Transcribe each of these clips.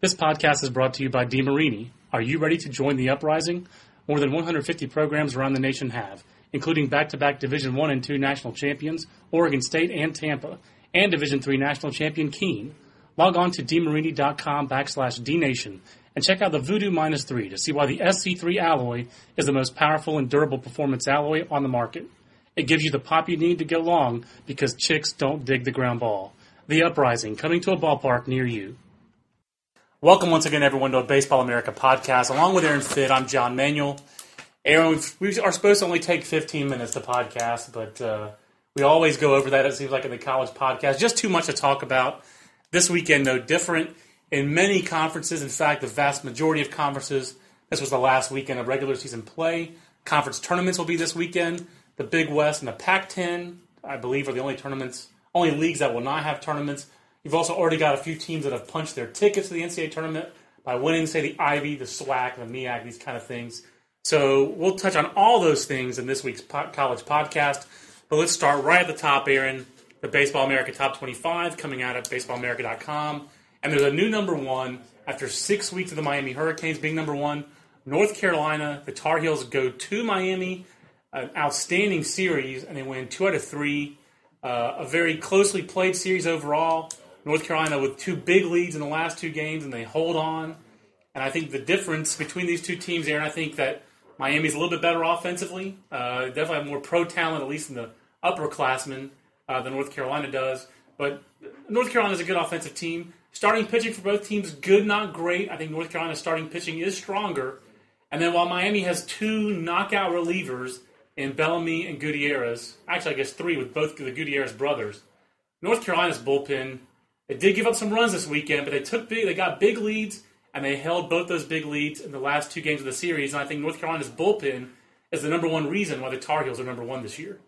This podcast is brought to you by DeMarini. Are you ready to join the uprising? More than 150 programs around the nation have, including back-to-back Division One and Two national champions, Oregon State and Tampa, and Division Three national champion Keene. Log on to dmarini.com backslash dnation and check out the Voodoo Minus 3 to see why the SC3 alloy is the most powerful and durable performance alloy on the market. It gives you the pop you need to get along because chicks don't dig the ground ball. The Uprising, coming to a ballpark near you. Welcome once again, everyone, to a Baseball America podcast. Along with Aaron Fitt, I'm John Manuel. Aaron, we are supposed to only take 15 minutes to podcast, but uh, we always go over that, it seems like, in the college podcast. Just too much to talk about. This weekend, no different. In many conferences, in fact, the vast majority of conferences, this was the last weekend of regular season play. Conference tournaments will be this weekend. The Big West and the Pac 10, I believe, are the only tournaments, only leagues that will not have tournaments. You've also already got a few teams that have punched their tickets to the NCAA tournament by winning, say, the Ivy, the SWAC, the MEAC, these kind of things. So we'll touch on all those things in this week's po- college podcast. But let's start right at the top, Aaron. The Baseball America Top 25 coming out at baseballamerica.com. And there's a new number one after six weeks of the Miami Hurricanes being number one. North Carolina, the Tar Heels go to Miami, an outstanding series, and they win two out of three. Uh, a very closely played series overall. North Carolina with two big leads in the last two games, and they hold on. And I think the difference between these two teams, Aaron, I think that Miami's a little bit better offensively. Uh, definitely have more pro talent, at least in the upperclassmen, uh, than North Carolina does. But North Carolina is a good offensive team. Starting pitching for both teams, good, not great. I think North Carolina's starting pitching is stronger. And then while Miami has two knockout relievers in Bellamy and Gutierrez, actually, I guess three with both the Gutierrez brothers, North Carolina's bullpen they did give up some runs this weekend, but they took big, they got big leads, and they held both those big leads in the last two games of the series. And I think North Carolina's bullpen is the number one reason why the Tar Heels are number one this year.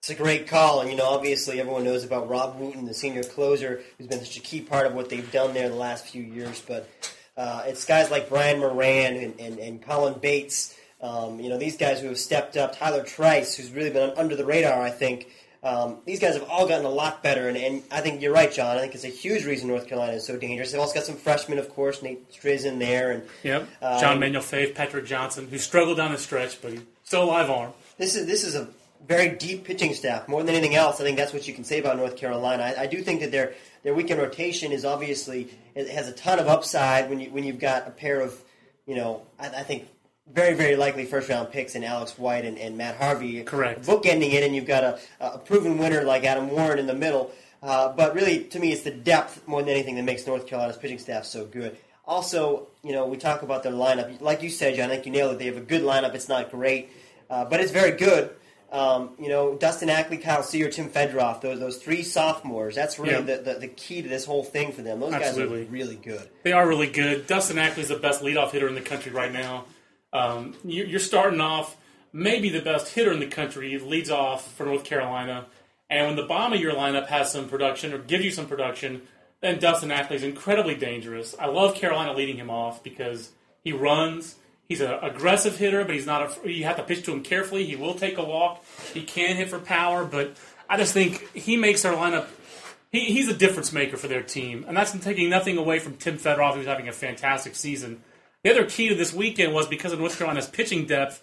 It's a great call, and you know, obviously, everyone knows about Rob Wooten, the senior closer, who's been such a key part of what they've done there the last few years. But uh, it's guys like Brian Moran and, and, and Colin Bates. Um, you know, these guys who have stepped up. Tyler Trice, who's really been under the radar, I think, um, these guys have all gotten a lot better, and, and, I think you're right, John. I think it's a huge reason North Carolina is so dangerous. They've also got some freshmen, of course, Nate Striz in there, and yep, uh, John Manuel Faith, Patrick Johnson, who struggled down the stretch, but he's still a live arm. This is this is a very deep pitching staff. More than anything else, I think that's what you can say about North Carolina. I, I do think that their their weekend rotation is obviously it has a ton of upside when you when you've got a pair of you know I, I think very, very likely first round picks in Alex White and, and Matt Harvey. Correct. Bookending it, and you've got a, a proven winner like Adam Warren in the middle. Uh, but really, to me, it's the depth more than anything that makes North Carolina's pitching staff so good. Also, you know, we talk about their lineup. Like you said, John, I think you nailed it. They have a good lineup. It's not great, uh, but it's very good. Um, you know, Dustin Ackley, Kyle Seager, Tim Fedroff, those those three sophomores. That's really yeah. the, the, the, key to this whole thing for them. Those Absolutely. guys are really good. They are really good. Dustin Ackley is the best leadoff hitter in the country right now. Um, you're starting off maybe the best hitter in the country, leads off for North Carolina. And when the bomb of your lineup has some production or gives you some production, then Dustin Ackley is incredibly dangerous. I love Carolina leading him off because he runs. He's an aggressive hitter, but he's not. A, you have to pitch to him carefully. He will take a walk. He can hit for power, but I just think he makes their lineup. He, he's a difference maker for their team, and that's taking nothing away from Tim Fedroff, who's having a fantastic season. The other key to this weekend was because of North Carolina's pitching depth,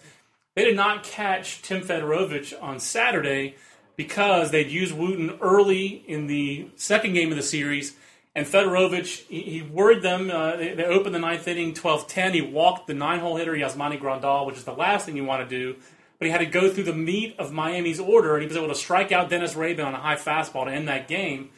they did not catch Tim Federowicz on Saturday because they'd used Wooten early in the second game of the series. And Federowicz, he, he worried them. Uh, they, they, opened the ninth inning 12 10. He walked the nine hole hitter, Yasmani Grandal, which is the last thing you want to do. But he had to go through the meat of Miami's order, and he was able to strike out Dennis Raben on a high fastball to end that game.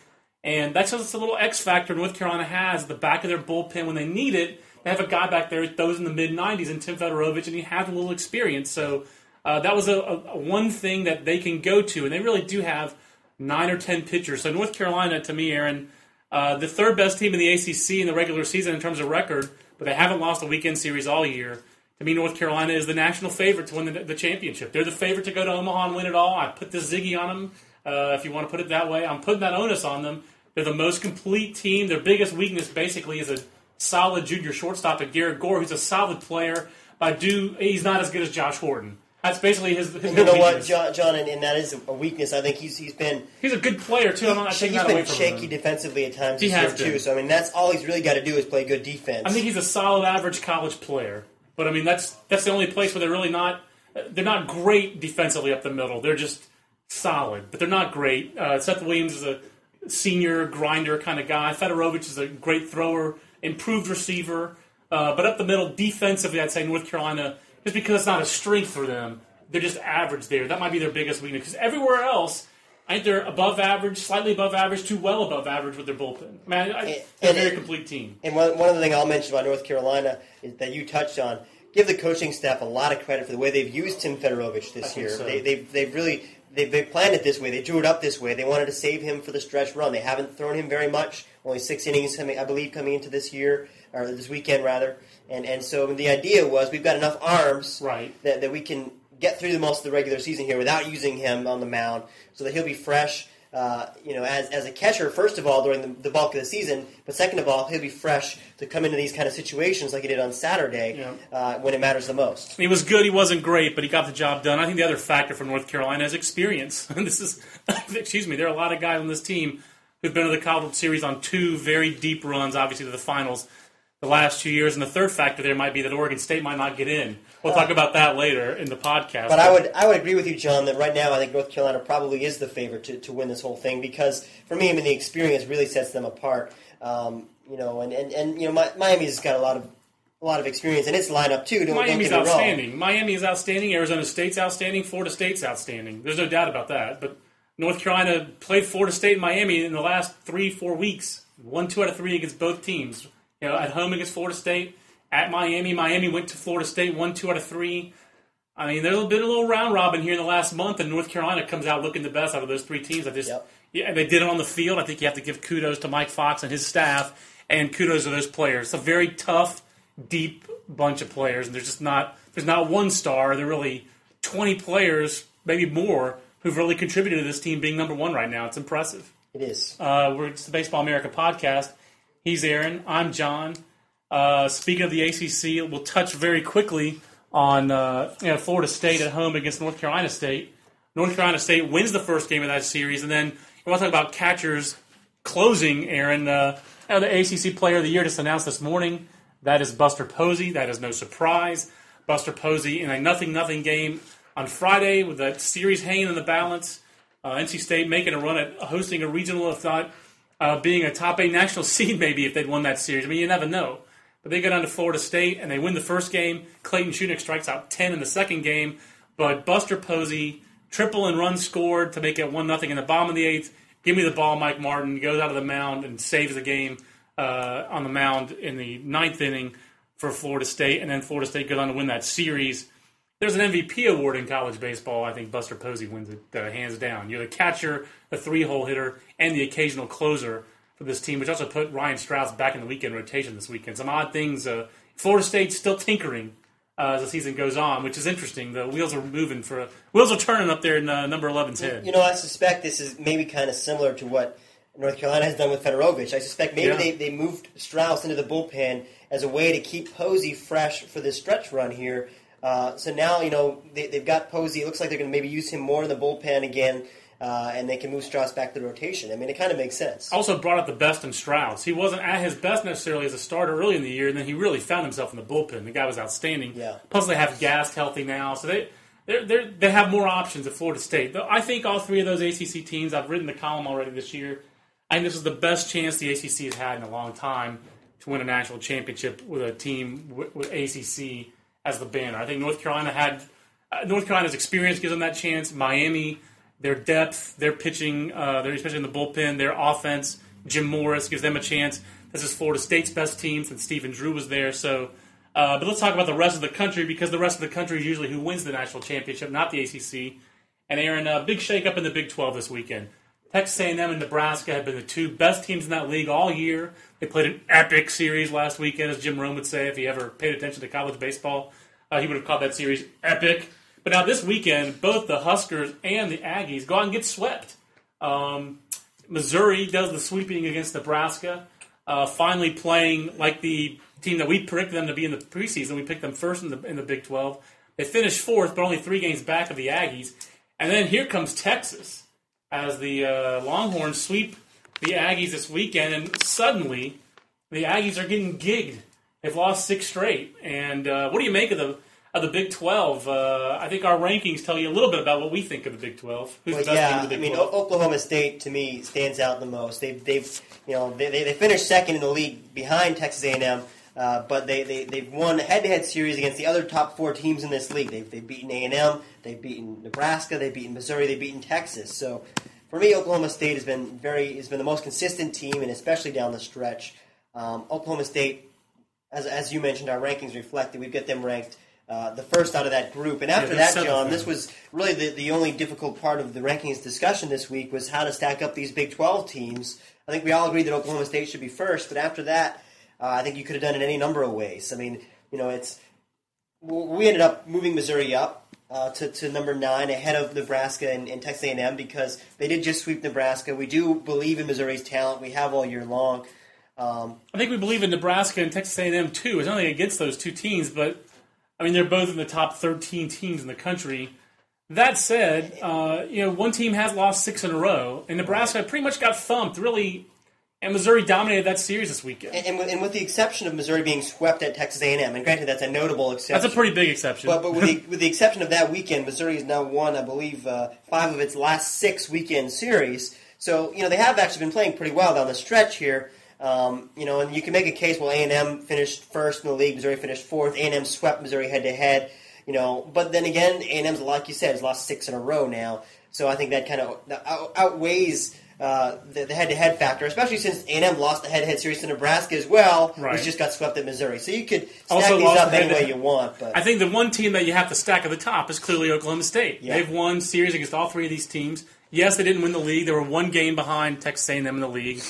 And that's just a little X factor North Carolina has at the back of their bullpen when they need it they have a guy back there that in the mid 90s and Tim Federowicz, and he has a little experience. So uh, that was a, a, a, one thing that they can go to, and they really do have nine or ten pitchers. So North Carolina, to me, Aaron, uh, the third best team in the ACC in the regular season in terms of record, but they haven't lost a weekend series all year. To me, North Carolina is the national favorite to win the, the championship. They're the favorite to go to Omaha and win it all. I put the Ziggy on them, uh, if you want to put it that way. I'm putting that onus on them. They're the most complete team. Their biggest weakness, basically, is a solid junior shortstop at Garrett Gore, who's a solid player. But I do, he's not as good as Josh Horton. That's basically his. his you know what. John, John and, and that is a weakness. I think he's he's been He's a good player too. I'm not he's taking that away been from shaky him. defensively at times He has been. too. So I mean, that's all he's really got to do is play good defense. I think he's a solid average college player, but I mean that's that's the only place where they're really not. They're not great defensively up the middle. They're just solid, but they're not great. Uh, Seth Williams is a senior grinder kind of guy. Federowicz is a great thrower, improved receiver, uh, but up the middle defensively, I'd say North Carolina just because it's not a strength for them. They're just average there. That might be their biggest weakness because everywhere else. I think they're above average, slightly above average, too well above average with their bullpen. I mean, I, And- they're a very complete team. And one, one other thing I'll mention about North Carolina is that you touched on. Give the coaching staff a lot of credit for the way they've used Tim Federowicz this year. so. They, they've, they've really they've, they planned it this way. They drew it up this way. They wanted to save him for the stretch run. They haven't thrown him very much. Only six innings, coming, I believe, coming into this year or this weekend rather. And and so the idea was we've got enough arms Right. that, that we can get through the most of the regular season here without using him on the mound, so that he'll be fresh. Uh, you know, as, as a catcher, first of all, during the, the bulk of the season, but second of all, he'll be fresh to come into these kind of situations like he did on Saturday Yeah. uh, when it matters the most. He was good. He wasn't great, but he got the job done. I think the other factor for North Carolina is experience. This is, excuse me, there are a lot of guys on this team who've been to the College Series on two very deep runs, obviously to the finals, the last two years. And the third factor there might be that Oregon State might not get in. We'll talk about that later in the podcast. But I would I would agree with you, John, that right now I think North Carolina probably is the favorite to, to win this whole thing because for me, I mean, the experience really sets them apart. Um, you know, and, and, and you know, Mi- Miami's got a lot of a lot of experience in its lineup too. Don't, Miami's don't outstanding. Miami is outstanding. Arizona State's outstanding. Florida State's outstanding. There's no doubt about that. But North Carolina played Florida State and Miami in the last three, four weeks. One, two out of three against both teams. You know, at home against Florida State, at Miami. Miami went to Florida State, one, two out of three. I mean, there's been a little round robin here in the last month, and North Carolina comes out looking the best out of those three teams. I just, Yep. yeah, they did it on the field. I think you have to give kudos to Mike Fox and his staff, and kudos to those players. It's a very tough, deep bunch of players, and there's just not there's not one star. There are really 20 players, maybe more, who've really contributed to this team being number one right now. It's impressive. It is. Uh, we're it's the Baseball America podcast. He's Aaron. I'm John. Uh, speaking of the ACC, we'll touch very quickly on uh, you know, Florida State at home against North Carolina State. North Carolina State wins the first game of that series, and then we want to talk about catchers closing. Aaron, uh, the ACC Player of the Year just announced this morning. That is Buster Posey. That is no surprise. Buster Posey in a nothing nothing game on Friday with that series hanging in the balance. Uh, NC State making a run at hosting a regional, if not uh, being a top eight national seed, maybe if they'd won that series. I mean, you never know. But they go down to Florida State and they win the first game. Clayton Shunick strikes out ten in the second game, but Buster Posey triple and run scored to make it one nothing in the bottom of the eighth. Give me the ball, Mike Martin goes out of the mound and saves the game uh, on the mound in the ninth inning for Florida State, and then Florida State goes on to win that series. There's an MVP award in college baseball. I think Buster Posey wins it uh, hands down. You're the catcher, the three-hole hitter, and the occasional closer for this team, which also put Ryan Strauss back in the weekend rotation this weekend. Some odd things. Uh, Florida State's still tinkering uh, as the season goes on, which is interesting. The wheels are moving for wheels are turning up there in uh, number 11's head. You know, I suspect this is maybe kind of similar to what North Carolina has done with Federowicz. I suspect maybe Yeah. they, they moved Strauss into the bullpen as a way to keep Posey fresh for this stretch run here. Uh, so now, you know, they, they've got Posey. It looks like they're going to maybe use him more in the bullpen again, uh, and they can move Strauss back to the rotation. I mean, it kind of makes sense. also brought out the best in Strauss. He wasn't at his best necessarily as a starter early in the year, and then he really found himself in the bullpen. The guy was outstanding. Yeah. Plus, they have Gast healthy now, so they they're, they're, they have more options at Florida State. I think all three of those ACC teams. I've written the column already this year. I think this is the best chance the ACC has had in a long time to win a national championship with a team with, with ACC as the banner. I think North Carolina had uh, North Carolina's experience gives them that chance. Miami, their depth, their pitching, uh, their especially in the bullpen, their offense. Jim Morris gives them a chance. This is Florida State's best team since Stephen Drew was there. So, uh, but let's talk about the rest of the country because the rest of the country is usually who wins the national championship, not the ACC. And Aaron, uh, big shakeup in the Big 12 this weekend. Texas A&M and Nebraska have been the two best teams in that league all year. They played an epic series last weekend, as Jim Rome would say if he ever paid attention to college baseball. Uh, he would have called that series epic. But now this weekend, both the Huskers and the Aggies go out and get swept. Um, Missouri does the sweeping against Nebraska, uh, finally playing like the team that we predicted them to be in the preseason. We picked them first in the in the Big 12. They finished fourth, but only three games back of the Aggies. And then here comes Texas as the uh, Longhorns sweep the Aggies this weekend, and suddenly the Aggies are getting gigged. They've lost six straight. And uh, what do you make of the of the Big Twelve? Uh, I think our rankings tell you a little bit about what we think of the Big Twelve. Who's Well, the best yeah, team in I the Big mean, 12? Oklahoma State to me stands out the most. They've, they've you know, they, they, they finished second in the league behind Texas A&M, uh, but they, they, they've won head-to-head series against the other top four teams in this league. They've, they've beaten A&M, they've beaten Nebraska, they've beaten Missouri, they've beaten Texas. So for me, Oklahoma State has been very has been the most consistent team, and especially down the stretch. Um, Oklahoma State, as, as you mentioned, our rankings reflect that we've got them ranked uh, the first out of that group. And after they're that, John, this was really the, the only difficult part of the rankings discussion this week was how to stack up these Big 12 teams. I think we all agreed that Oklahoma State should be first, but after that, uh, I think you could have done it any number of ways. I mean, you know, it's we ended up moving Missouri up uh, to, to number nine ahead of Nebraska and, and Texas A&M because they did just sweep Nebraska. We do believe in Missouri's talent. We have all year long. Um, I think we believe in Nebraska and Texas A&M too. It's nothing against those two teams, but I mean they're both in the top 13 teams in the country. That said, uh, you know one team has lost six in a row, and Nebraska pretty much got thumped. Really, and Missouri dominated that series this weekend. and, and, with, and with the exception of Missouri being swept at Texas A&M, and granted that's a notable exception. That's a pretty big exception. But, but with, the, with the exception of that weekend, Missouri has now won, I believe, uh, five of its last six weekend series. So you know they have actually been playing pretty well down the stretch here. Um, you know, and you can make a case. Well, A and M finished first in the league. Missouri finished fourth. A and M swept Missouri head to head. You know, but then again, A and M's like you said has lost six in a row now. So I think that kind of out- outweighs. Uh, the, the head-to-head factor, especially since A&M lost the head-to-head series to Nebraska as well, Right. which just got swept at Missouri. So you could stack Also these up any way you want. But I think the one team that you have to stack at the top is clearly Oklahoma State. Yeah. They've won series against all three of these teams. Yes, they didn't win the league. They were one game behind Texas A&M in the league.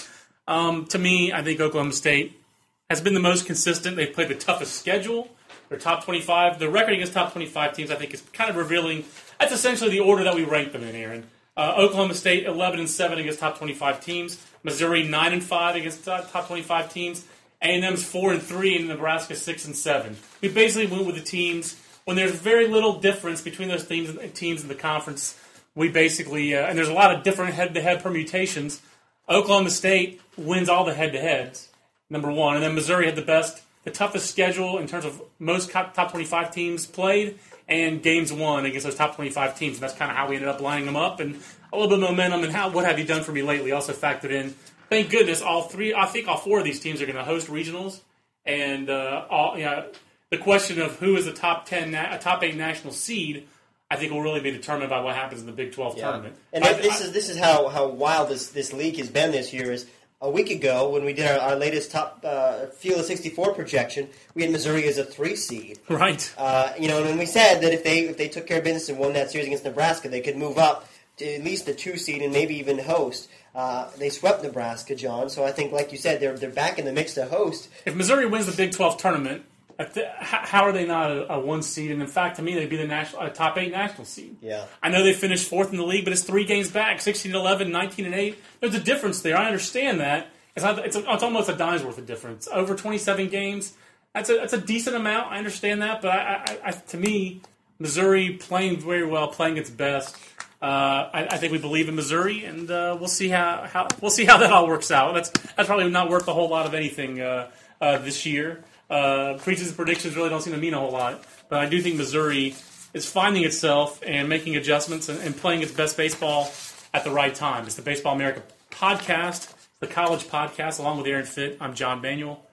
Um, to me, I think Oklahoma State has been the most consistent. They've played the toughest schedule. They're top 25. The record against top 25 teams, I think, is kind of revealing. That's essentially the order that we rank them in, Aaron. Uh, Oklahoma State 11 and 7 against top 25 teams. Missouri 9 and 5 against top 25 teams. A&M's 4 and 3 and Nebraska 6 and 7. We basically went with the teams when there's very little difference between those teams and teams in the conference. We basically uh, and there's a lot of different head-to-head permutations. Oklahoma State wins all the head-to-heads, number one, and then Missouri had the best, the toughest schedule in terms of most top 25 teams played and games won against those top 25 teams, and that's kind of how we ended up lining them up and a little bit of momentum and how what have you done for me lately also factored in. Thank goodness all three, I think all four of these teams are going to host regionals, and uh, all you know, the question of who is the top 10, a top eight national seed. I think will really be determined by what happens in the Big 12 tournament. And I- this I- is this is how, how wild this, this league has been this year. Is a week ago when we did our, our latest top uh, field of 64 projection, we had Missouri as a three seed. right. Uh, you know, and when we said that if they if they took care of business and won that series against Nebraska, they could move up to at least the two seed and maybe even host. Uh, they swept Nebraska, John. So I think, like you said, they're they're back in the mix to host. If Missouri wins the Big 12 tournament, how are they not a, a one seed? And in fact, to me, they'd be the national, a top eight national seed. Yeah. I know they finished fourth in the league, but it's three games back 16 11, 19 and 8. There's a difference there. I understand that. It's, not, it's, a, it's almost a dime's worth of difference. Over 27 games, that's a, that's a decent amount. I understand that. But I, I, I, to me, Missouri playing very well, playing its best. Uh, I, I think we believe in Missouri, and uh, we'll see how, how we'll see how that all works out. That's that's probably not worth a whole lot of anything uh, uh, this year. Uh, preaches predictions really don't seem to mean a whole lot, but I do think Missouri is finding itself and making adjustments and, and playing its best baseball at the right time. It's the Baseball America podcast, the college podcast, along with Aaron Fitt. I'm John Manuel.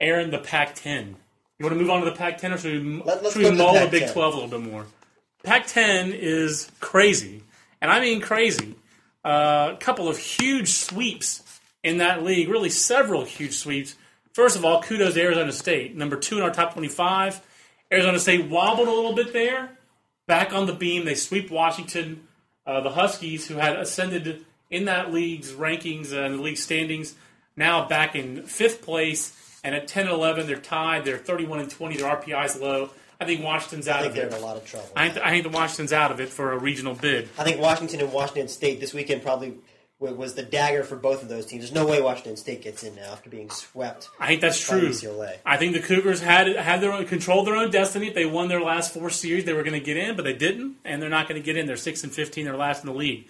Aaron, the Pac-10. You want to move on to the Pac-10, or should we, Let- let's should we the the Big 12 a little bit more? Pac-10 is crazy, and I mean crazy. Uh, a couple of huge sweeps in that league, really several huge sweeps. First of all, kudos to Arizona State, number two in our top 25. Arizona State wobbled a little bit there, back on the beam. They sweep Washington. Uh, the Huskies, who had ascended in that league's rankings and the league standings, now back in fifth place. And at 10 and 11, they're tied. They're 31 and 20. Their RPI's low. I think Washington's out I think of they're it. in a lot of trouble. I think, I think the Washington's out of it for a regional bid. I think Washington and Washington State this weekend probably was the dagger for both of those teams. There's no way Washington State gets in now after being swept. I think that's by true. UCLA. I think the Cougars had had their own, controlled their own destiny. If they won their last four series, they were going to get in, but they didn't, and they're not going to get in. They're six and fifteen. They're last in the league.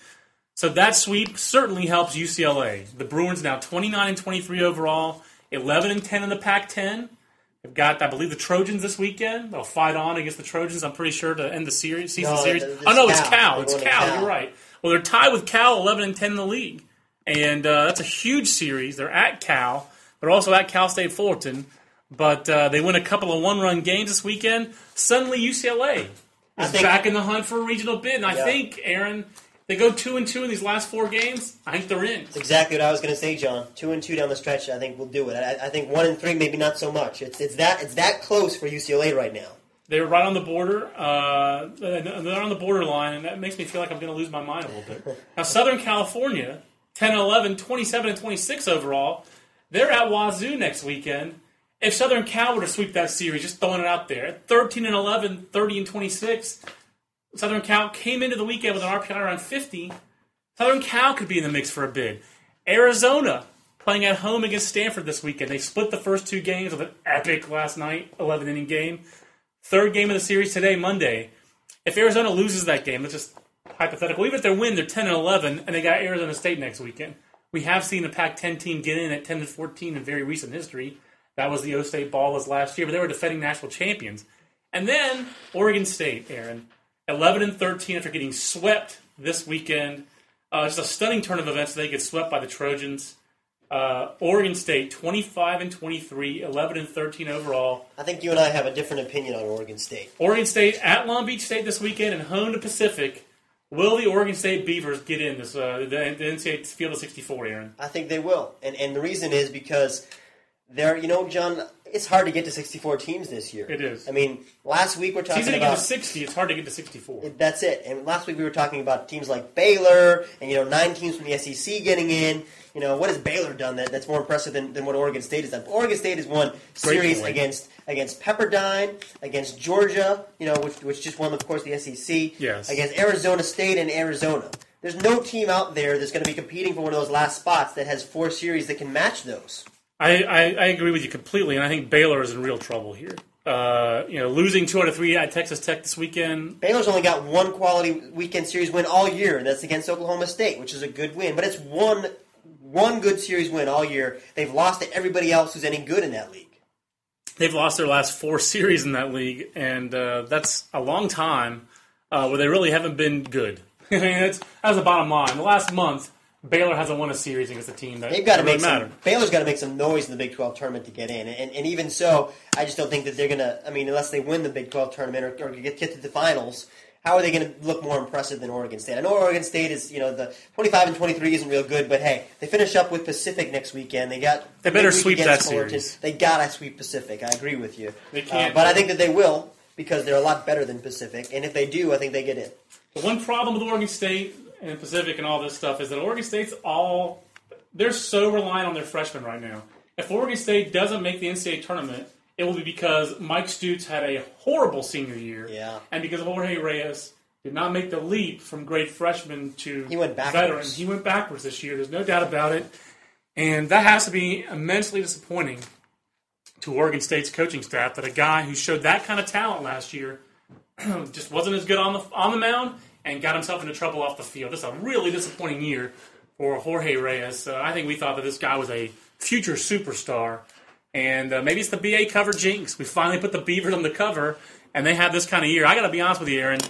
So that sweep certainly helps UCLA. The Bruins now twenty nine and twenty three overall, eleven and ten in the Pac-10. They've got, I believe, the Trojans this weekend. They'll fight on against the Trojans. I'm pretty sure to end the series, season No, series. oh no, it's Cal. Cal. It's Cal. Cal. You're right. Well, they're tied with Cal, eleven and ten in the league, and uh, that's a huge series. They're at Cal. They're also at Cal State Fullerton, but uh, they win a couple of one-run games this weekend. Suddenly, UCLA is think- back in the hunt for a regional bid, and I Yeah. think Aaron, they go two and two in these last four games. I think they're in. That's exactly what I was going to say, John. Two and two down the stretch, I think we'll do it. I, I think one and three, maybe not so much. It's it's that it's that close for UCLA right now. They're right on the border. Uh, they're on the borderline, and that makes me feel like I'm going to lose my mind a little bit. Now, Southern California, 10 and 11, 27 and 26 overall. They're at Wazoo next weekend. If Southern Cal were to sweep that series, just throwing it out there, 13 and 11, 30 and 26, Southern Cal came into the weekend with an RPI around 50. Southern Cal could be in the mix for a bid. Arizona playing at home against Stanford this weekend. They split the first two games with an epic last night 11 inning game. Third game of the series today, Monday. If Arizona loses that game, it's just hypothetical. Even if they win, they're 10 and 11, and they got Arizona State next weekend. We have seen a Pac-10 team get in at 10 and 14 in very recent history. That was the O State Ballas last year, but they were defending national champions. And then Oregon State, Aaron, 11 and 13 after getting swept this weekend. Uh, just a stunning turn of events. They get swept by the Trojans. Uh, Oregon State, 25 and 23, 11 and 13 overall. I think you and I have a different opinion on Oregon State. Oregon State at Long Beach State this weekend and home to Pacific. Will the Oregon State Beavers get in this uh, the, the NCAA Field of 64, Aaron? I think they will, and and the reason is because they're you know John, it's hard to get to 64 teams this year. It is. I mean, last week we're It's talking easy to get about to 60. It's hard to get to 64. That's it. And last week we were talking about teams like Baylor and you know nine teams from the SEC getting in. You know what has Baylor done that, that's more impressive than, than what Oregon State has done? Oregon State has won series against against Pepperdine, against Georgia, you know which which just won of course the SEC. Yes. Against Arizona State and Arizona. There's no team out there that's going to be competing for one of those last spots that has four series that can match those. I, I, I agree with you completely, and I think Baylor is in real trouble here. Uh, you know, losing two out of three at Texas Tech this weekend. Baylor's only got one quality weekend series win all year, and that's against Oklahoma State, which is a good win. But it's one one good series win all year. They've lost to everybody else who's any good in that league. They've lost their last four series in that league, and uh, that's a long time uh, where they really haven't been good. I mean, that's, that's the bottom line. The last month, Baylor hasn't won a series against a team that They've got to really make some. Baylor's got to make some noise in the Big Twelve tournament to get in, and, and even so, I just don't think that they're gonna. I mean, unless they win the Big Twelve tournament or, or get get to the finals, how are they going to look more impressive than Oregon State? I know Oregon State is, you know, the twenty five and twenty three isn't real good, but hey, they finish up with Pacific next weekend. They got They better sweep that Fullerton. series. They gotta sweep Pacific. I agree with you. They can't- Uh, but I think that they will because they're a lot better than Pacific, and if they do, I think they get in. The one problem with Oregon State and Pacific and all this stuff is that Oregon State's all they're so reliant on their freshmen right now. If Oregon State doesn't make the NCAA tournament, it will be because Mike Stutes had a horrible senior year, Yeah. and because Jorge Reyes did not make the leap from great freshman to He went backwards. veteran. He went backwards this year. There's no doubt about it, and that has to be immensely disappointing to Oregon State's coaching staff that a guy who showed that kind of talent last year just wasn't as good on the on the mound and got himself into trouble off the field. This is a really disappointing year for Jorge Reyes. Uh, I think we thought that this guy was a future superstar, and uh, maybe it's the BA cover jinx. We finally put the Beavers on the cover, and they have this kind of year. I got to be honest with you, Aaron.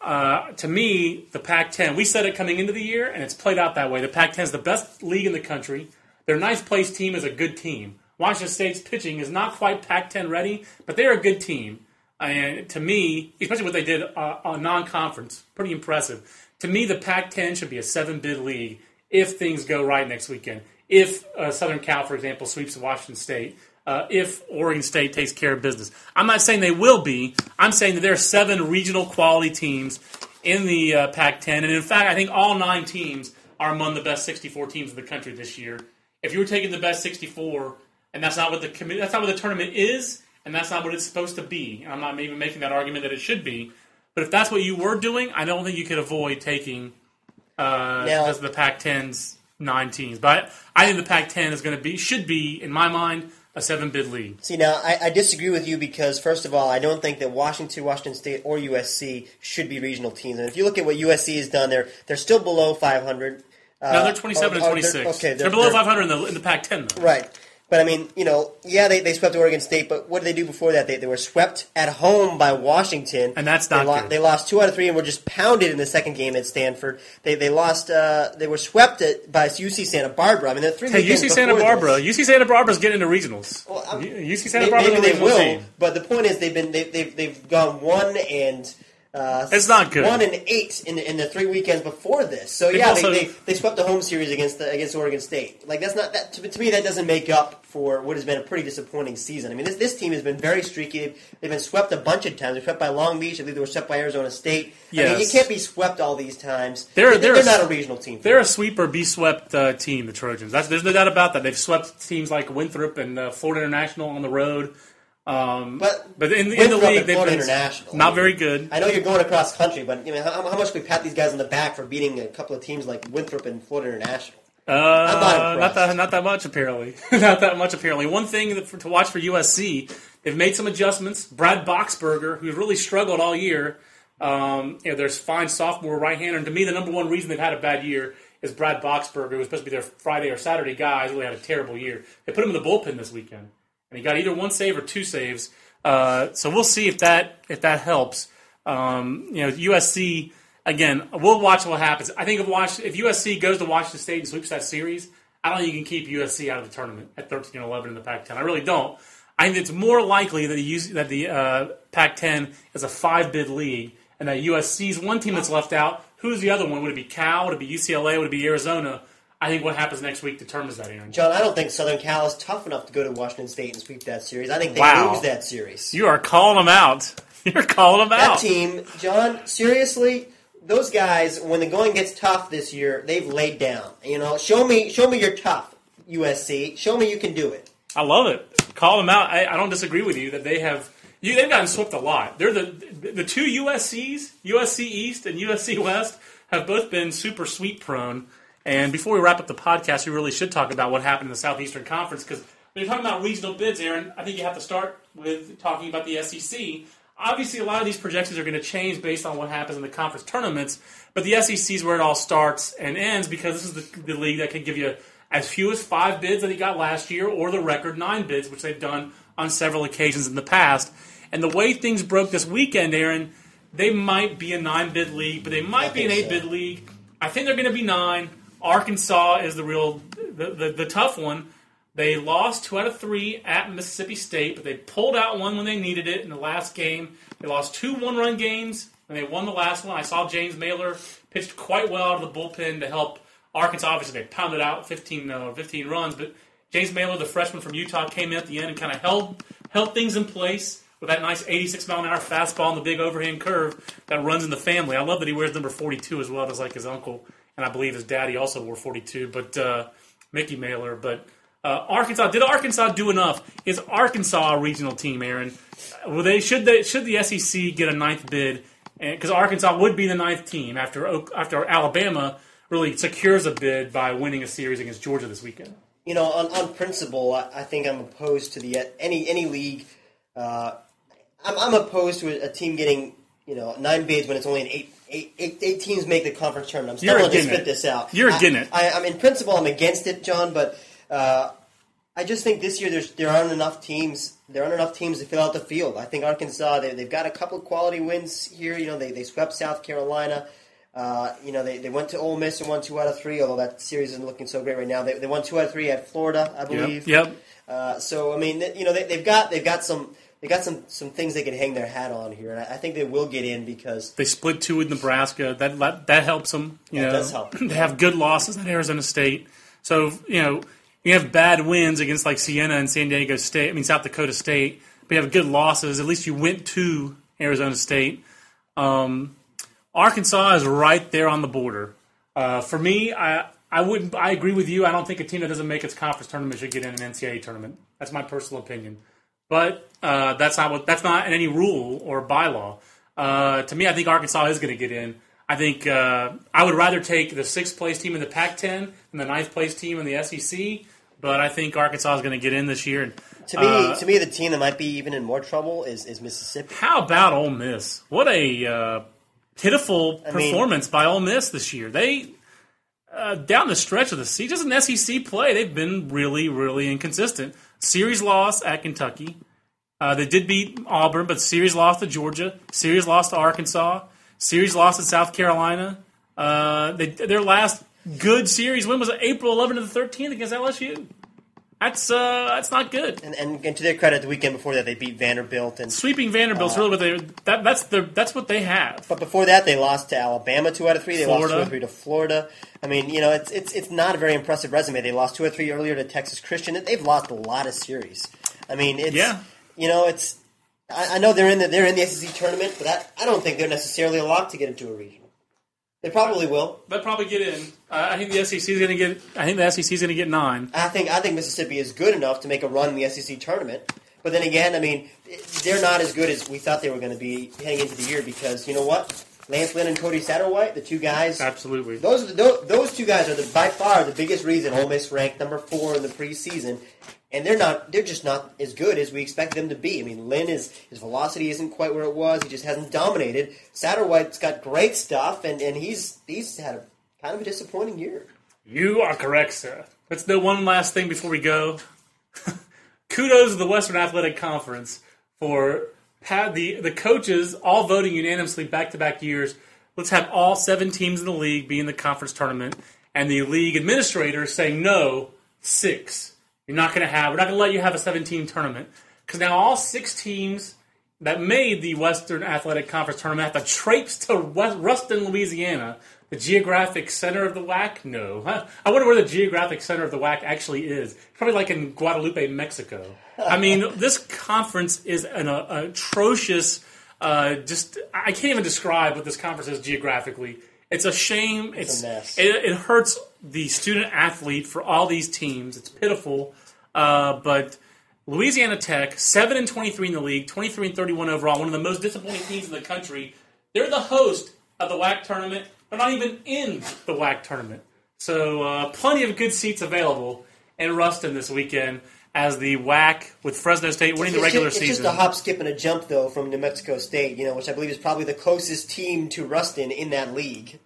Uh, to me, the Pac-10, we said it coming into the year, and it's played out that way. The Pac-10 is the best league in the country. Their ninth place team is a good team. Washington State's pitching is not quite Pac-10 ready, but they're a good team. And to me, especially what they did uh, on non-conference, pretty impressive. To me, the Pac-10 should be a seven-bid league if things go right next weekend. If uh, Southern Cal, for example, sweeps Washington State, uh, if Oregon State takes care of business. I'm not saying they will be. I'm saying that there are seven regional quality teams in the uh, Pac-10, and in fact, I think all nine teams are among the best 64 teams in the country this year. If you were taking the best 64, and that's not what the commi- that's not what the tournament is, and that's not what it's supposed to be. And I'm not even making that argument that it should be. But if that's what you were doing, I don't think you could avoid taking uh, Now- the, the Pac-10's nine teams. But I, I think the Pac-10 is going to be should be in my mind a seven bid league. See, now I, I disagree with you because, first of all, I don't think that Washington, Washington State, or USC should be regional teams. And if you look at what USC has done, they're they're still below 500. Uh, No, they're 27 or- and 26. They're, okay, they're, below 500 in the, in the Pac-10 though. Right. But I mean, you know, yeah, they, they swept Oregon State, but what did they do before that? They, they were swept at home by Washington, And that's they, not lo- good. they lost two out of three and were just pounded in the second game at Stanford. They they lost. Uh, they were swept at, by UC Santa Barbara. I mean, they're three. Hey, UC Santa Barbara. this. UC Santa Barbara's getting into regionals. Well, UC Santa Barbara. Maybe a they will, team. but the point is they've been they, they've they've gone one and uh, It's not good. One and eight in the, in the three weekends before this. So They've yeah, also- they, they, they swept the home series against the, against Oregon State. Like that's not that to, to me that doesn't make up for what has been a pretty disappointing season. I mean this this team has been very streaky. They've, they've been swept a bunch of times. They're swept by Long Beach. I believe they were swept by Arizona State. I mean you can't be swept all these times. They're- they're, they're- not a regional team. They're a sweep or be swept uh, team, the Trojans. That's, there's no doubt about that. They've swept teams like Winthrop and uh, Florida International on the road. Um, But but in, in the league, they've been International. not very good. I know you're going across country, but you know, how, how much we pat these guys on the back for beating a couple of teams like Winthrop and Florida International? Uh, not not that not that much apparently. not that much apparently. One thing for, to watch for USC, they've made some adjustments. Brad Boxberger, who's really struggled all year, um, you know, there's fine sophomore right hander, and to me, the number one reason they've had a bad year is Brad Boxberger, who was supposed to be their Friday or Saturday guy. He's really had a terrible year. They put him in the bullpen this weekend, and he got either one save or two saves. Uh, so we'll see if that if that helps. Um, you know, USC again. We'll watch what happens. I think if watch if USC goes to Washington State and sweeps that series, I don't think you can keep USC out of the tournament at 13 and 11 in the Pac-10. I really don't. I think it's more likely that the that the uh, Pac-10 is a five bid league, and that USC's one team that's left out. Who's the other one? Would it be Cal? Would it be UCLA? Would it be Arizona? I think what happens next week determines that, Aaron. John, I don't think Southern Cal is tough enough to go to Washington State and sweep that series. I think they Wow. lose that series. You are calling them out. You're calling them that out. team, John, seriously, those guys, when the going gets tough this year, they've laid down. You know, show me, show me you're tough, USC. Show me you can do it. I love it. Call them out. I, I don't disagree with you that they have. You, they've gotten swept a lot. They're the the two USCs, USC East and USC West, have both been super sweep prone. And before we wrap up the podcast, we really should talk about what happened in the Southeastern Conference because when you're talking about regional bids, Aaron, I think you have to start with talking about the SEC. Obviously, a lot of these projections are going to change based on what happens in the conference tournaments, but the SEC is where it all starts and ends because this is the, the league that can give you as few as five bids that he got last year, or the record nine bids, which they've done on several occasions in the past. And the way things broke this weekend, Aaron, they might be a nine bid league, but they might be an eight so. bid league. I think they're going to be nine. Arkansas is the real, the, the, the tough one. They lost two out of three at Mississippi State, but they pulled out one when they needed it in the last game. They lost two one run games, and they won the last one. I saw James Mailer pitched quite well out of the bullpen to help Arkansas. Obviously, they pounded out 15, uh, 15 runs, but James Mailer, the freshman from Utah, came in at the end and kind of held, held things in place with that nice 86 mile an hour fastball and the big overhand curve that runs in the family. I love that he wears number 42 as well, just like his uncle, and I believe his daddy also wore 42, but uh, Mickey Mailer. But uh, Arkansas did Arkansas do enough? Is Arkansas a regional team, Aaron? Well, they should they should the SEC get a ninth bid? Because Arkansas would be the ninth team after after Alabama really secures a bid by winning a series against Georgia this weekend. You know, on, on principle, I, I think I'm opposed to the any any league. Uh, I'm, I'm opposed to a, a team getting you know nine bids when it's only an eight. Eight, eight, eight teams make the conference tournament. I'm going to spit this out. You're I- against it. I, I'm in principle, I'm against it, John. But uh, I just think this year there's there aren't enough teams. There aren't enough teams to fill out the field. I think Arkansas they, they've got a couple of quality wins here. You know they, they swept South Carolina. Uh, you know they, they went to Ole Miss and won two out of three. Although that series isn't looking so great right now. They, they won two out of three at Florida, I believe. Yep. Uh, so I mean, you know, they, they've got they've got some they got some some things they can hang their hat on here, and I, I think they will get in because They split two with Nebraska. That that, that helps them. You That know, does help. They have good losses at Arizona State. So you know you have bad wins against like Siena and San Diego State. I mean South Dakota State. But you have good losses. At least you went to Arizona State. Um, Arkansas is right there on the border. Uh, for me, I I wouldn't. I agree with you. I don't think a team that doesn't make its conference tournament should get in an NCAA tournament. That's my personal opinion. But uh, that's not what. That's not in any rule or bylaw. Uh, to me, I think Arkansas is going to get in. I think uh, I would rather take the sixth place team in the Pac-10 than the ninth place team in the SEC. But I think Arkansas is going to get in this year. And, To me, uh, to me, the team that might be even in more trouble is, is Mississippi. how about Ole Miss? What a uh, pitiful I mean- performance by Ole Miss this year. They uh, down the stretch of the season, just an SEC play, they've been really, really inconsistent. Series loss at Kentucky. Uh, they did beat Auburn, but series loss to Georgia. Series loss to Arkansas. Series loss to South Carolina. Uh, they, their last good series win was April 11 to the 13th against LSU. That's uh, that's not good. And, and, and to their credit, the weekend before that, they beat Vanderbilt. And Sweeping Vanderbilt's really what they that, that's the that's what they have. but before that, they lost to Alabama two out of three. They lost two Florida. or three to Florida. I mean, you know, it's it's it's not a very impressive resume. They lost two or three earlier to Texas Christian. They've lost a lot of series. I mean, it's Yeah. you know, it's I, I know they're in the they're in the SEC tournament, but I, I don't think they're necessarily a lock to get into a regional. They probably will. They'll probably get in. Uh, I think the SEC is going to get. I think the SEC is going to get nine. I think I think Mississippi is good enough to make a run in the SEC tournament. But then again, I mean, they're not as good as we thought they were going to be heading into the year because you know what, Lance Lynn and Cody Satterwhite, the two guys, Absolutely. those are the, those, those two guys are the, by far the biggest reason Ole Miss ranked number four in the preseason, and they're not they're just not as good as we expect them to be. I mean, Lynn is his velocity isn't quite where it was. He just hasn't dominated. Satterwhite's got great stuff, and, and he's he's had a kind of a disappointing year. You are correct, sir. Let's do one last thing before we go. Kudos to the Western Athletic Conference for ha- the the coaches all voting unanimously back to back years. Let's have all seven teams in the league be in the conference tournament, and the league administrators saying no, six. You're not going to have. We're not going to let you have a 17 tournament because now all six teams that made the Western Athletic Conference tournament have to traipse to West, Ruston, Louisiana, the geographic center of the WAC. No, I wonder where the geographic center of the WAC actually is. Probably like in Guadalupe, Mexico. I mean, this conference is an uh, atrocious. Uh, just I can't even describe what this conference is geographically. It's a shame. It's, a mess. It, it hurts the student athlete for all these teams. It's pitiful, uh, but. Louisiana Tech, seven and twenty-three in the league, twenty-three and thirty-one overall. One of the most disappointing teams in the country. They're the host of the WAC tournament. They're not even in the WAC tournament. So uh, plenty of good seats available in Ruston this weekend as the WAC with Fresno State winning the regular just, it's season. just a hop, skip, and a jump, though, from New Mexico State, you know, which I believe is probably the closest team to Ruston in that league.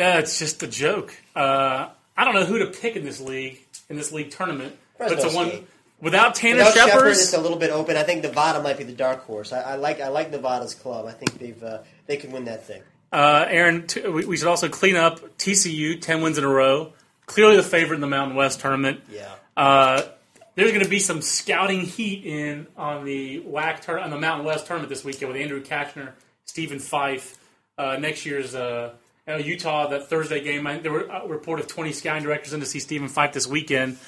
Yeah, it's just a joke. Uh, I don't know who to pick in this league in this league tournament. Fresno but it's a one State. without Tanner Without Scheppers, Scheppers. it's a little bit open. I think Nevada might be the dark horse. I, I like I like Nevada's club. I think they've uh, they can win that thing. Uh, Aaron, t- we we should also clean up TCU, 10 wins in a row. Clearly the favorite in the Mountain West tournament. Yeah. Uh, there's going to be some scouting heat in on the WAC tur- on the Mountain West tournament this weekend with Andrew Cashner, Stephen Fife. Uh, next year's uh, Utah, that Thursday game. I, there were a report of 20 scouting directors in to see Stephen Fife this weekend.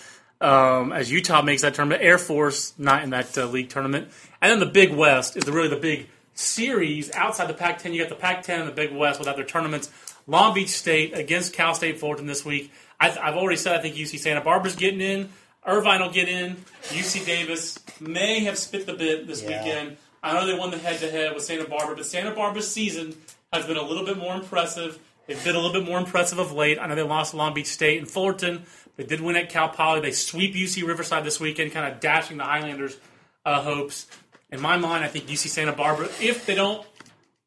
Um, as Utah makes that tournament, Air Force not in that uh, league tournament, and then the Big West is the, really the big series outside the Pac-10. You got the Pac-10 and the Big West without their tournaments. Long Beach State against Cal State Fullerton this week. I, I've already said I think UC Santa Barbara's getting in. Irvine will get in. UC Davis may have spit the bit this Yeah. weekend. I know they won the head-to-head with Santa Barbara, but Santa Barbara's season has been a little bit more impressive. They've been a little bit more impressive of late. I know they lost to Long Beach State and Fullerton. They did win at Cal Poly. They sweep UC Riverside this weekend, kind of dashing the Highlanders' uh, hopes. In my mind, I think UC Santa Barbara, if they don't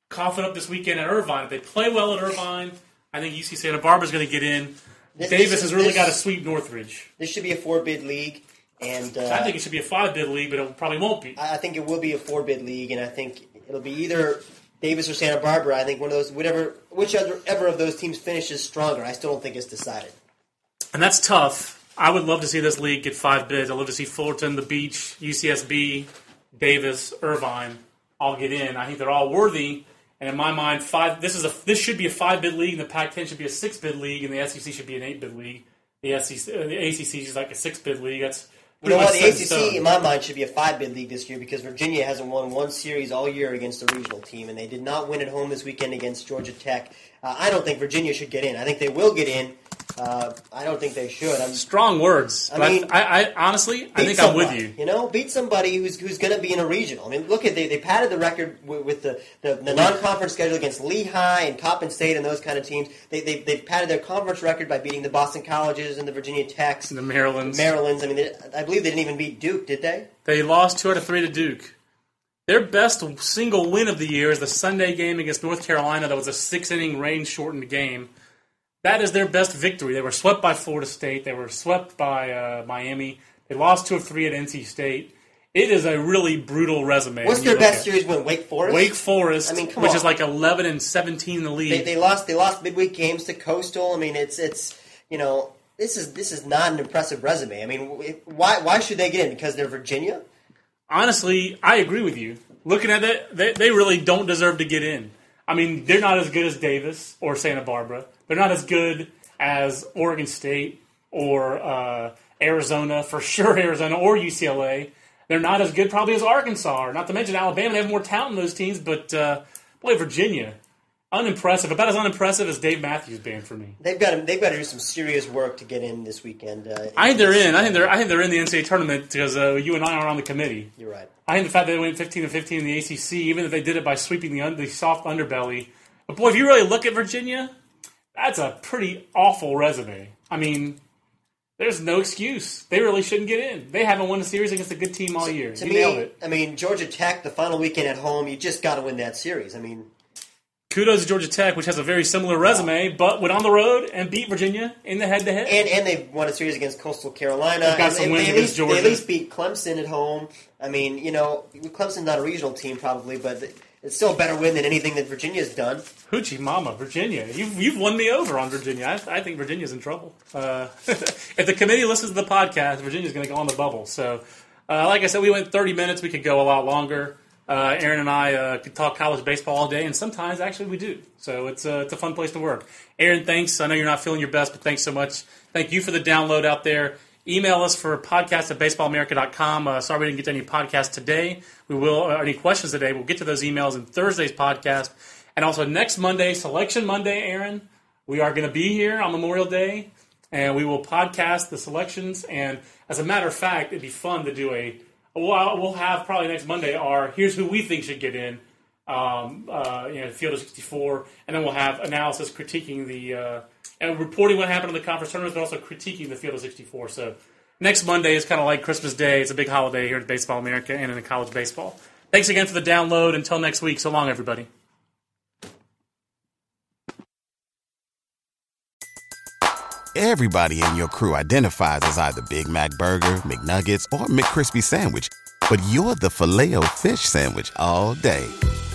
cough it up this weekend at Irvine, if they play well at Irvine, I think UC Santa Barbara is going to get in. This- Davis this- has really this- got to sweep Northridge. This should be a four bid league, and uh, I think it should be a five bid league, but it probably won't be. I I think it will be a four bid league, and I think it'll be either Davis or Santa Barbara. I think one of those, whatever, whichever ever of those teams finishes stronger. I still don't think it's decided. And that's tough. I would love to see this league get five bids. I'd love to see Fullerton, the Beach, UCSB, Davis, Irvine all get in. I think they're all worthy. And in my mind, five. This is a this should be a five bid league, and the Pac-10 should be a six bid league, and the SEC should be an eight bid league. The SEC, uh, the ACC is like a six bid league. That's You know what? The ACC, stone. in my mind, should be a five bid league this year because Virginia hasn't won one series all year against a regional team, and they did not win at home this weekend against Georgia Tech. Uh, I don't think Virginia should get in. I think they will get in, Uh, I don't think they should. I'm, Strong words. I but mean, I, I honestly, I think I'm with you. You know, beat somebody who's who's going to be in a regional. I mean, look at they, they padded the record with, with the, the, the non-conference schedule against Lehigh and Coppin State and those kind of teams. They they they padded their conference record by beating the Boston Colleges and the Virginia Techs, and The Marylands. Maryland's. I mean, they, I believe they didn't even beat Duke, did they? They lost two out of three to Duke. Their best single win of the year is the Sunday game against North Carolina. That was a six inning rain shortened game. That is their best victory. They were swept by Florida State. They were swept by uh, Miami. They lost two of three at NC State. It is a really brutal resume. What's their best at- series win? Wake Forest. Wake Forest, I mean, which on. is like 11 and 17 in the league. They, they lost. They lost midweek games to Coastal. I mean, it's it's you know this is this is not an impressive resume. I mean, why why should they get in? Because they're Virginia. honestly, I agree with you. Looking at it, they, they really don't deserve to get in. I mean, they're not as good as Davis or Santa Barbara. They're not as good as Oregon State or uh, Arizona, for sure, Arizona or UCLA. They're not as good probably as Arkansas, or not to mention Alabama. They have more talent in those teams, but uh, boy, Virginia, unimpressive. About as unimpressive as Dave Matthews Band for me. They've got to they've got to do some serious work to get in this weekend. Uh, I think they're in. I think they're. I think they're in the NCAA tournament because uh, you and I are on the committee. You're right. I think the fact that they went 15 to 15 in the ACC, even if they did it by sweeping the, un- the soft underbelly. But boy, if you really look at Virginia, that's a pretty awful resume. I mean, there's no excuse. They really shouldn't get in. They haven't won a series against a good team all year. To you me, nailed it. I mean, Georgia Tech, the final weekend at home, you just got to win that series. I mean, Kudos to Georgia Tech, which has a very similar resume, but went on the road and beat Virginia in the head-to-head. and and they won a series against Coastal Carolina. They've got some they, wins they against least, They at least beat Clemson at home. I mean, you know, Clemson's not a regional team probably, but it's still a better win than anything that Virginia's done. Hoochie Mama, Virginia. You've, you've won me over on Virginia. I, I think Virginia's in trouble. Uh, if the committee listens to the podcast, Virginia's going to go on the bubble. So, uh, like I said, we went 30 minutes. We could go a lot longer. Uh, Aaron and I uh, could talk college baseball all day, and sometimes actually we do. So it's a, it's a fun place to work. Aaron, thanks. I know you're not feeling your best, but thanks so much. Thank you for the download out there. Email us for podcast at baseballamerica.com. Uh, sorry we didn't get to any podcasts today. We will, or any questions today. We'll get to those emails in Thursday's podcast. And also next Monday, Selection Monday, Aaron, we are going to be here on Memorial Day, and we will podcast the selections. And as a matter of fact, it'd be fun to do a. Well, we'll have probably next Monday our here's who we think should get in, um, uh, you know, Field of 64, and then we'll have analysis critiquing the uh, and reporting what happened in the conference tournaments, but also critiquing the Field of 64. So next Monday is kind of like Christmas Day. It's a big holiday here at Baseball America and in college baseball. Thanks again for the download. Until next week, so long, everybody. Everybody in your crew identifies as either Big Mac Burger, McNuggets, or McCrispy Sandwich. But you're the Filet-O-Fish Sandwich all day.